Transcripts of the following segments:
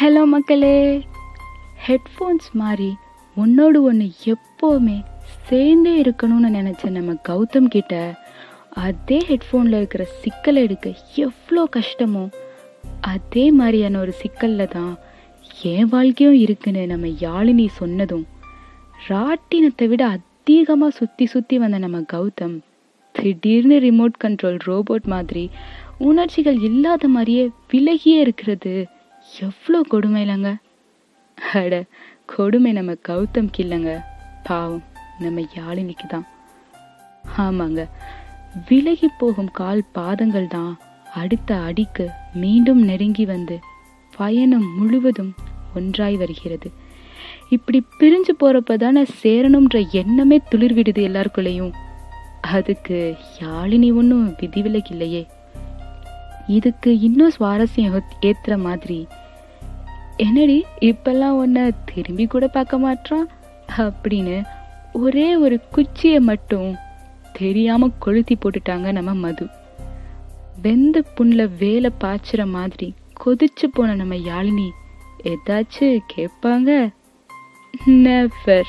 Hello மக்களே. Headphones மாதிரி ஒன்னோடு ஒன்று எப்போவுமே சேர்ந்தே இருக்கணும்னு நினச்ச நம்ம கௌதம் கிட்ட அதே ஹெட்ஃபோனில் இருக்கிற சிக்கலை எடுக்க எவ்வளோ கஷ்டமோ அதே மாதிரியான ஒரு சிக்கலில் தான் என் வாழ்க்கையும் இருக்குன்னு நம்ம யாழினி சொன்னதும் ராட்டினத்தை விட அதிகமாக சுற்றி சுற்றி வந்த நம்ம கௌதம் திடீர்னு ரிமோட் கண்ட்ரோல் ரோபோட் மாதிரி உணர்ச்சிகள் இல்லாத மாதிரியே விலகியே இருக்கிறது. எவ்வளோ கொடுமை இல்லைங்க அட கொடுமை நம்ம கௌதம்க்கு இல்லைங்க பாவம் நம்ம யாழினிக்கு தான். ஆமாங்க விலகி போகும் கால் பாதங்கள் தான் அடுத்த அடிக்கு மீண்டும் நெருங்கி வந்து பயணம் முழுவதும் ஒன்றாய் வருகிறது. இப்படி பிரிஞ்சு போறப்ப தானே சேரணும்ன்ற எண்ணமே துளிர் விடுது எல்லாருக்குள்ளேயும். அதுக்கு யாழினி ஒன்றும் விதிவிலக்கு இல்லையே. இதுக்கு இன்னும் சுவாரஸ்யம் ஏத்துற மாதிரி என்னடி இப்பெல்லாம் உன்னை திரும்பி கூட பார்க்க மாட்றான்? அப்படின்னு ஒரே ஒரு குச்சியை மட்டும் தெரியாம கொளுத்தி போட்டுட்டாங்க நம்ம மது. வெந்த புண்ல வேலை பாய்ச்சுற மாதிரி கொதிச்சு போன நம்ம யாழினி ஏதாச்சும் கேட்பாங்க நெவர்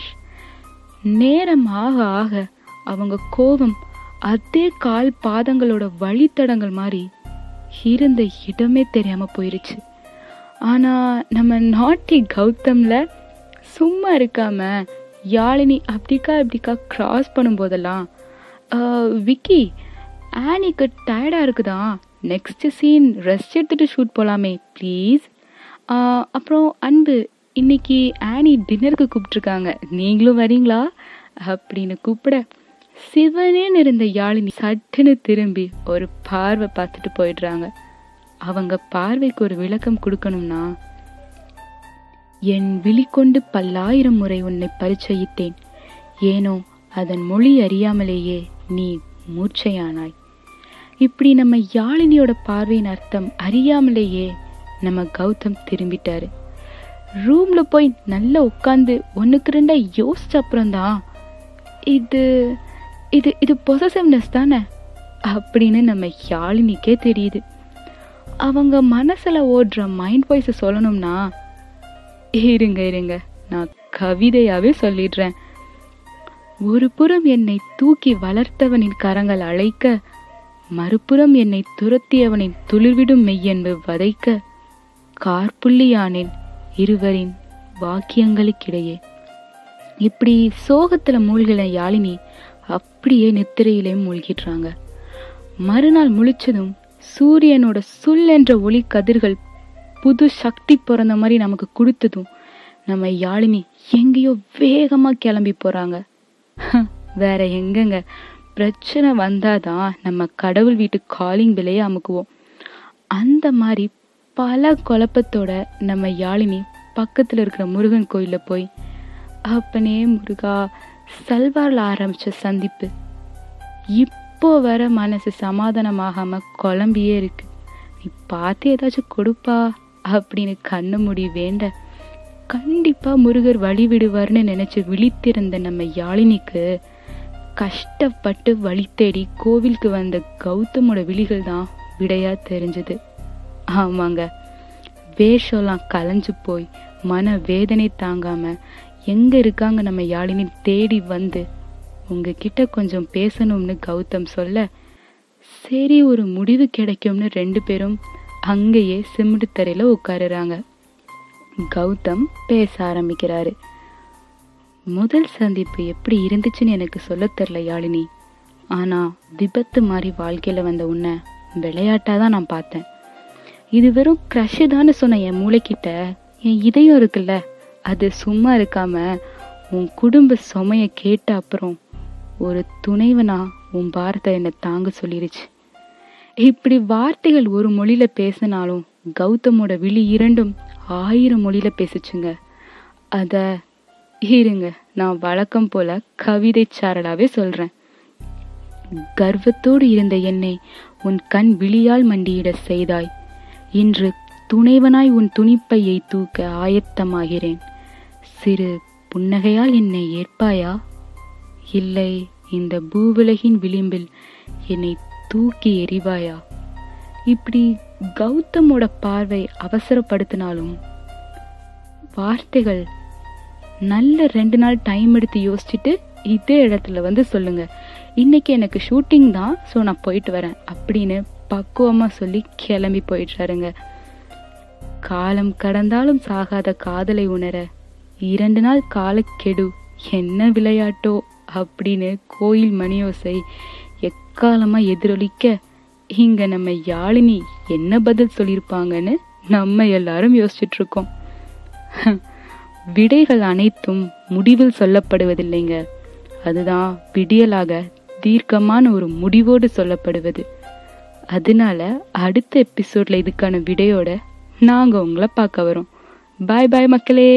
நேரம் ஆக ஆக அவங்க கோபம் அதே கால் பாதங்களோட வழித்தடங்கள் மாதிரி இருந்த இடமே தெரியாம போயிருச்சு. ஆனால் நம்ம நாட்டி கௌதமில் சும்மா இருக்காம யாழினி அப்படிக்கா இப்படிக்கா கிராஸ் பண்ணும்போதெல்லாம் விக்கி ஆனிக்கு டயர்டாக இருக்குதா? நெக்ஸ்ட் சீன் ரெஸ்ட் எடுத்துகிட்டு ஷூட் போகலாமே ப்ளீஸ் அப்புறம் அன்பு இன்னைக்கு ஆனி டின்னருக்கு கூப்பிட்ருக்காங்க நீங்களும் வரீங்களா? அப்படின்னு கூப்பிட சிவனேன்னு இருந்த யாழினி சட்டுன்னு திரும்பி ஒரு பார்வை பார்த்துட்டு போயிடுறாங்க. அவங்க பார்வைக்கு ஒரு விளக்கம் கொடுக்கணும்னா என் விழி கொண்டு பல்லாயிரம் முறை உன்னை பரிச்சயித்தேன். ஏனோ அதன் மொழி அறியாமலேயே நீ மூர்ச்சையானாய். இப்படி நம்ம யாழினியோட பார்வையின் அர்த்தம் அறியாமலேயே நம்ம கௌதம் திரும்பிட்டாரு. ரூம்ல போய் நல்லா உட்காந்து ஒன்னுக்கு ரெண்டா யோசிச்ச அப்புறம்தான் இது இது இது பொசசிவ்னஸ் தானே? அப்படின்னு நம்ம யாழினிக்கே தெரியுது. அவங்க மனசில் ஓடுற மைண்ட் வாய்ஸை சொல்லணும்னா இருங்க இருங்க நான் கவிதையாகவே சொல்லிடுறேன். ஒரு புறம் என்னை தூக்கி வளர்த்தவனின் கரங்கள் அழைக்க மறுபுறம் என்னை துரத்தியவனின் துளிர்விடும் மெய்யன்பு வதைக்க கார்புள்ளியானேன் இருவரின் வாக்கியங்களுக்கிடையே. இப்படி சோகத்தில் மூழ்கின யாழினி அப்படியே நித்திரையிலே மூழ்கிடுறாங்க. மறுநாள் முழிச்சதும் சூரியனோட சுல் என்ற ஒளி கதிர்கள் புது சக்தி பிறந்த மாதிரி நமக்கு கொடுத்ததும் நம்ம யாழினி எங்கேயோ வேகமாக கிளம்பி போகிறாங்க வேற எங்கங்க? பிரச்சனை வந்தாதான் நம்ம கடவுள் வீட்டு காலிங் விலையை அமுக்குவோம். அந்த மாதிரி பல குழப்பத்தோட நம்ம யாழினி பக்கத்தில் இருக்கிற முருகன் கோயிலில் போய் அப்பனே முருகா சல்வாரில் ஆரம்பித்த சந்திப்பு இப்போ வர மனசு சமாதானமாகாம குழம்பியே இருக்கு. நீ பார்த்து ஏதாச்சும் கொடுப்பா அப்படின்னு கண்ணு முடி வேண்ட கண்டிப்பா முருகர் வழி விடுவார்னு நினைச்சு விழித்திருந்த நம்ம யாழினிக்கு கஷ்டப்பட்டு வழி தேடி கோவிலுக்கு வந்த கௌதமோட விழிகள் தான் விடையா தெரிஞ்சது. ஆமாங்க வேஷம்லாம் கலைஞ்சு போய் மன வேதனை தாங்காம எங்க இருக்காங்க நம்ம யாழினி தேடி வந்து உங்ககிட்ட கொஞ்சம் பேசணும்னு கௌதம் சொல்ல சரி ஒரு முடிவு கிடைக்கும்னு ரெண்டு பேரும் அங்கேயே சிமெண்ட் தரையில் உட்காருறாங்க. கௌதம் பேச ஆரம்பிக்கிறாரு. முதல் சந்திப்பு எப்படி இருந்துச்சுன்னு எனக்கு சொல்ல தெரில யாழினி. ஆனால் விபத்து மாதிரி வாழ்க்கையில் வந்த உன்னை விளையாட்டாக தான் நான் பார்த்தேன். இது வெறும் க்ரஷ் தான்னு சொன்ன என் மூளைக்கிட்ட என் இதயம் இருக்குல்ல அது சும்மா இருக்காம உன் குடும்ப சுமையை கேட்ட அப்புறம் ஒரு துணைவனா உன் வார்த்தை என்னை தாங்க சொல்லிருச்சு. இப்படி வார்த்தைகள் ஒரு மொழியில பேசினாலும் கௌதமோட விழி இரண்டும் ஆயிரம் மொழியில பேசுச்சுங்க. அத இருங்க நான் வழக்கம் போல கவிதை சாரலாவே சொல்றேன். கர்வத்தோடு இருந்த என்னை உன் கண் விழியால் மண்டியிட செய்தாய். இன்று துணைவனாய் உன் துணிப்பையை தூக்க ஆயத்தமாகிறேன். சிறு புன்னகையால் என்னை ஏற்பாயா? இல்லை இந்த பூவுலகின் விளிம்பில் என்னை தூக்கி எரிவாயா இப்படி கௌதமோட பார்வை அவசரப்படுத்தினாலும் வார்த்தைகள் நல்ல ரெண்டு நாள் டைம் எடுத்து யோசிச்சுட்டு இதே இடத்துல வந்து சொல்லுங்க. இன்னைக்கு எனக்கு ஷூட்டிங் தான் ஸோ நான் போயிட்டு வரேன் அப்படின்னு பக்குவமாக சொல்லி கிளம்பி போயிடுறாருங்க. காலம் கடந்தாலும் சாகாத காதலை உணர இரண்டு நாள் காலக்கெடு என்ன விளையாட்டோ? அப்படின்னு கோயில் மணியோசை எக்காலமா எதிரொலிக்க? இங்க நம்ம யாழினி என்ன பதில் சொல்லியிருப்பாங்கன்னு நம்ம எல்லாரும் யோசிச்சுட்டு இருக்கோம் விடைகள் அனைத்தும் முடிவில் சொல்லப்படுவதில்லைங்க. அதுதான் விடியலாக தீர்க்கமான ஒரு முடிவோடு சொல்லப்படுவது. அதனால அடுத்த எபிசோட்ல இதுக்கான விடையோட நாங்க உங்களை பார்க்க வரோம். பாய் பாய் மக்களே!